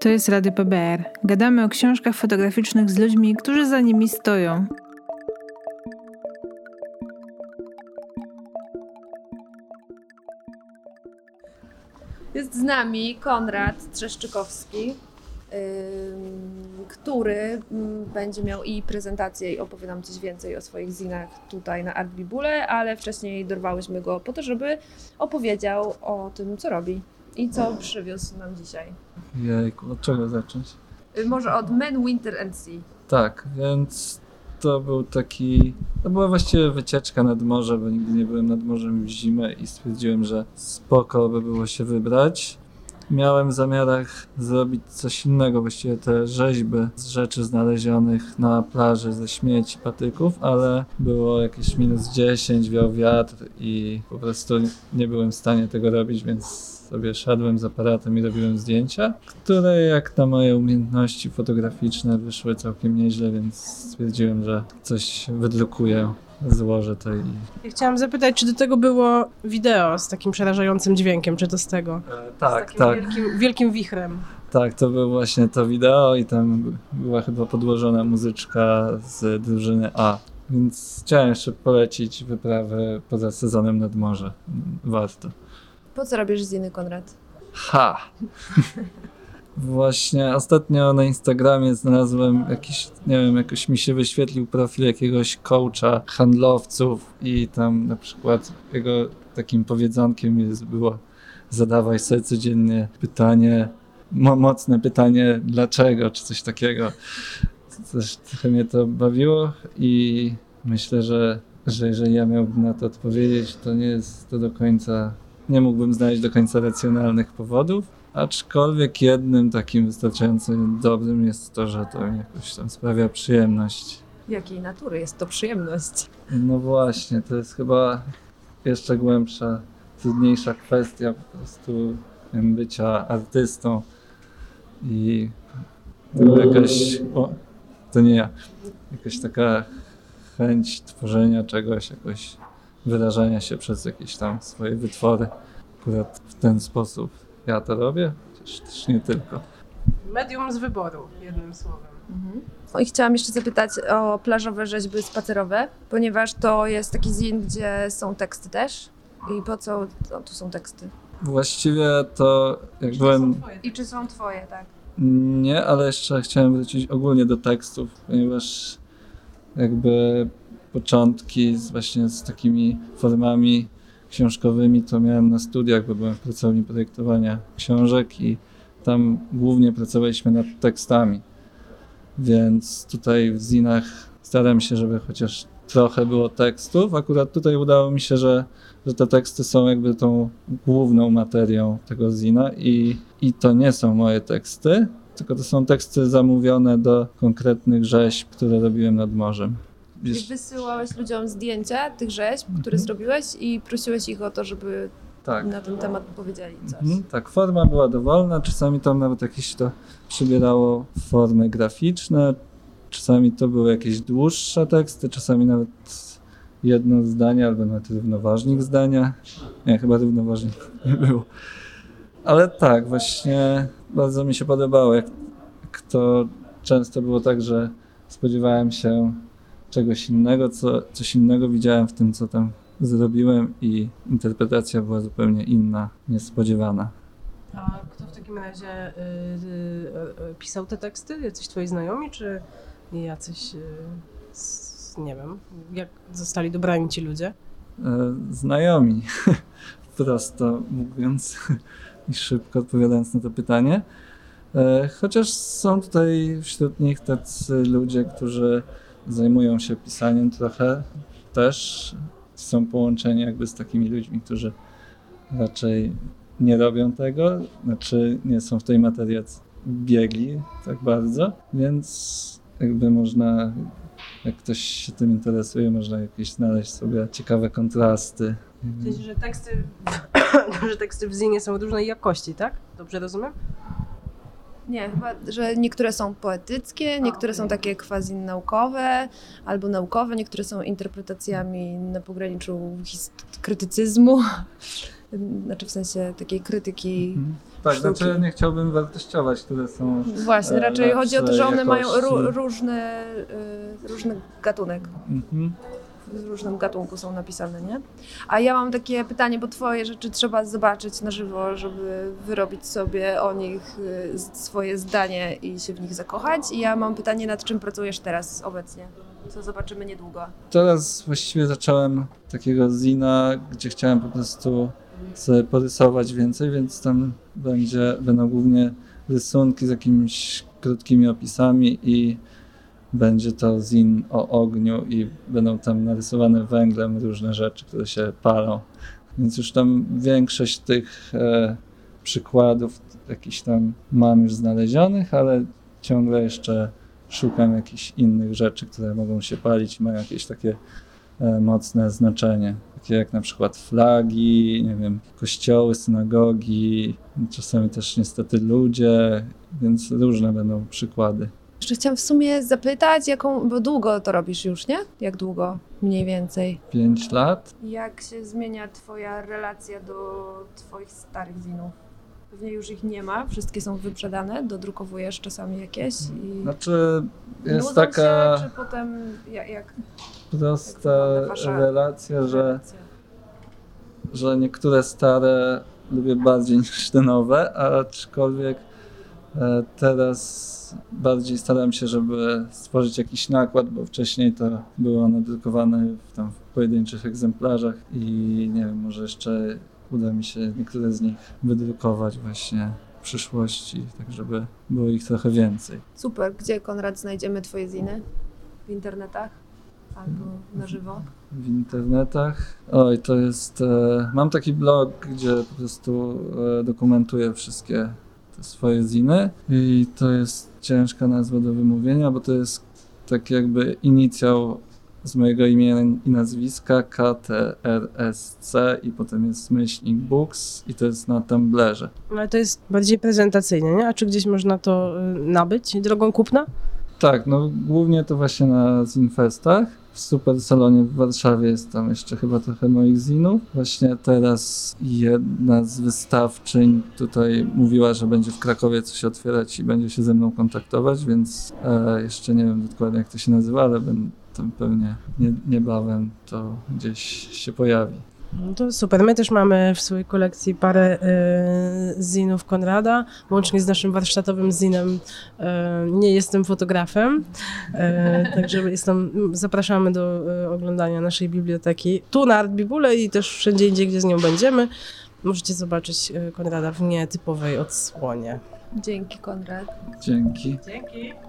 To jest Rady PBR. Gadamy o książkach fotograficznych z ludźmi, którzy za nimi stoją. Jest z nami Konrad Trzeszczykowski, który będzie miał i prezentację i opowie nam coś więcej o swoich zinach tutaj na Art Bibule, ale wcześniej dorwałyśmy go po to, żeby opowiedział o tym, co robi i co przywiózł nam dzisiaj. Jejku, od czego zacząć? Y, może od Men, Winter and Sea. Tak, więc to był taki. To była właściwie wycieczka nad morze, bo nigdy nie byłem nad morzem w zimę i stwierdziłem, że spoko by było się wybrać. Miałem w zamiarach zrobić coś innego, właściwie te rzeźby z rzeczy znalezionych na plaży ze śmieci, patyków, ale było jakieś minus 10, wiał wiatr i po prostu nie byłem w stanie tego robić, więc sobie szedłem z aparatem i robiłem zdjęcia, które jak na moje umiejętności fotograficzne wyszły całkiem nieźle, więc stwierdziłem, że coś wydrukuję złożę to i... Ja chciałam zapytać, czy do tego było wideo z takim przerażającym dźwiękiem, czy to z tego? E, tak, z tak. Wielkim, wielkim wichrem. Tak, to było właśnie to wideo i tam była chyba podłożona muzyczka z drużyny A. Więc chciałem jeszcze polecić wyprawę poza sezonem nad morze. Warto. Po co robisz ziny, Konrad? Ha! Właśnie ostatnio na Instagramie znalazłem jakiś, nie wiem, jakoś mi się wyświetlił profil jakiegoś coacha handlowców i tam na przykład jego takim powiedzonkiem jest było zadawaj sobie codziennie pytanie, mo mocne pytanie dlaczego, czy coś takiego. Coś trochę mnie to bawiło i myślę, że, że jeżeli ja miałbym na to odpowiedzieć, to nie jest to do końca nie mógłbym znaleźć do końca racjonalnych powodów, aczkolwiek jednym takim wystarczająco dobrym jest to, że to jakoś tam sprawia przyjemność. Jakiej natury jest to przyjemność? No właśnie, to jest chyba jeszcze głębsza, trudniejsza kwestia po prostu bycia artystą i jakaś, o, to nie ja, jakaś taka chęć tworzenia czegoś, jakoś wyrażania się przez jakieś tam swoje wytwory. Akurat w ten sposób ja to robię, chociaż też nie tylko. Medium z wyboru, jednym słowem. Mhm. I chciałam jeszcze zapytać o plażowe rzeźby spacerowe, ponieważ to jest taki zin, gdzie są teksty też. I po co no, tu są teksty? Właściwie to jak I byłem... I czy są twoje, tak? Nie, ale jeszcze chciałem wrócić ogólnie do tekstów, ponieważ jakby początki z właśnie z takimi formami książkowymi to miałem na studiach, bo byłem w pracowni projektowania książek i tam głównie pracowaliśmy nad tekstami. Więc tutaj w zinach staram się, żeby chociaż trochę było tekstów. Akurat tutaj udało mi się, że, że te teksty są jakby tą główną materią tego zina i, i to nie są moje teksty, tylko to są teksty zamówione do konkretnych rzeźb, które robiłem nad morzem. Wiesz, wysyłałeś ludziom zdjęcia tych rzeźb, które mhm. zrobiłeś i prosiłeś ich o to, żeby tak. na ten temat powiedzieli coś. Mhm, tak, forma była dowolna, czasami tam nawet jakieś to przybierało formy graficzne, czasami to były jakieś dłuższe teksty, czasami nawet jedno zdanie albo nawet równoważnik zdania. Nie, chyba równoważnik nie było. Ale tak, właśnie bardzo mi się podobało, jak, jak to często było tak, że spodziewałem się czegoś innego, co, coś innego widziałem w tym, co tam zrobiłem i interpretacja była zupełnie inna, niespodziewana. A kto w takim razie y, y, y, pisał te teksty? Jacyś twoi znajomi, czy jacyś, y, s, nie wiem, jak zostali dobrani ci ludzie? E, znajomi, prosto mówiąc i szybko odpowiadając na to pytanie. E, chociaż są tutaj wśród nich tacy ludzie, którzy zajmują się pisaniem trochę też. Są połączeni jakby z takimi ludźmi, którzy raczej nie robią tego, znaczy nie są w tej materii biegli tak bardzo, więc jakby można, jak ktoś się tym interesuje, można jakieś znaleźć sobie ciekawe kontrasty. W że teksty, że teksty w zinie są różnej jakości, tak? Dobrze rozumiem? Nie, chyba, że niektóre są poetyckie, niektóre są takie quasi naukowe albo naukowe, niektóre są interpretacjami na pograniczu krytycyzmu, znaczy w sensie takiej krytyki mhm. Tak, sztuki. znaczy ja nie chciałbym wartościować, które są Właśnie, e, raczej chodzi o to, że one mają jakości. ró- różne, y, różny gatunek. Mhm. W różnym gatunku są napisane, nie? A ja mam takie pytanie, bo twoje rzeczy trzeba zobaczyć na żywo, żeby wyrobić sobie o nich y, swoje zdanie i się w nich zakochać. I ja mam pytanie, nad czym pracujesz teraz obecnie? Co zobaczymy niedługo. Teraz właściwie zacząłem takiego zina, gdzie chciałem po prostu sobie porysować więcej, więc tam będzie, będą głównie rysunki z jakimiś krótkimi opisami i będzie to zin o ogniu i będą tam narysowane węglem różne rzeczy, które się palą. Więc już tam większość tych e, przykładów jakichś tam mam już znalezionych, ale ciągle jeszcze szukam jakichś innych rzeczy, które mogą się palić mają jakieś takie e, mocne znaczenie. Takie jak na przykład flagi, nie wiem, kościoły, synagogi, czasami też niestety ludzie, więc różne będą przykłady. Jeszcze chciałam w sumie zapytać, jaką, bo długo to robisz już, nie? Jak długo? Mniej więcej. Pięć lat. Jak się zmienia twoja relacja do twoich starych zinów? Pewnie już ich nie ma, wszystkie są wyprzedane, dodrukowujesz czasami jakieś i... Znaczy jest taka Się, czy potem jak, jak prosta wasza relacja, że relacja? że niektóre stare lubię bardziej niż te nowe, aczkolwiek teraz bardziej staram się, żeby stworzyć jakiś nakład, bo wcześniej to było one drukowane w, tam w pojedynczych egzemplarzach i nie wiem, może jeszcze uda mi się niektóre z nich wydrukować właśnie w przyszłości, tak żeby było ich trochę więcej. Super. Gdzie, Konrad, znajdziemy twoje ziny? W internetach? Albo na żywo? w internetach. Oj, to jest. E, mam taki blog, gdzie po prostu e, dokumentuję wszystkie swoje ziny i to jest ciężka nazwa do wymówienia, bo to jest tak jakby inicjał z mojego imienia i nazwiska KTRSC i potem jest myślnik Books i to jest na Tumblerze. Ale to jest bardziej prezentacyjne, nie? A czy gdzieś można to y, nabyć drogą kupna? Tak, no głównie to właśnie na Zinfestach. W Super Salonie w Warszawie jest tam jeszcze chyba trochę moich zinów. Właśnie teraz jedna z wystawczyń tutaj mówiła, że będzie w Krakowie coś otwierać i będzie się ze mną kontaktować, więc e, jeszcze nie wiem dokładnie jak to się nazywa, ale będę pewnie nie, niebawem to gdzieś się pojawi. No to super. My też mamy w swojej kolekcji parę y, zinów Konrada, łącznie z naszym warsztatowym zinem. Y, nie jestem fotografem, y, także jestem, zapraszamy do y, oglądania naszej biblioteki tu na Art Bibule i też wszędzie indziej, gdzie z nią będziemy. Możecie zobaczyć y, Konrada w nietypowej odsłonie. Dzięki, Konrad. Dzięki. Dzięki.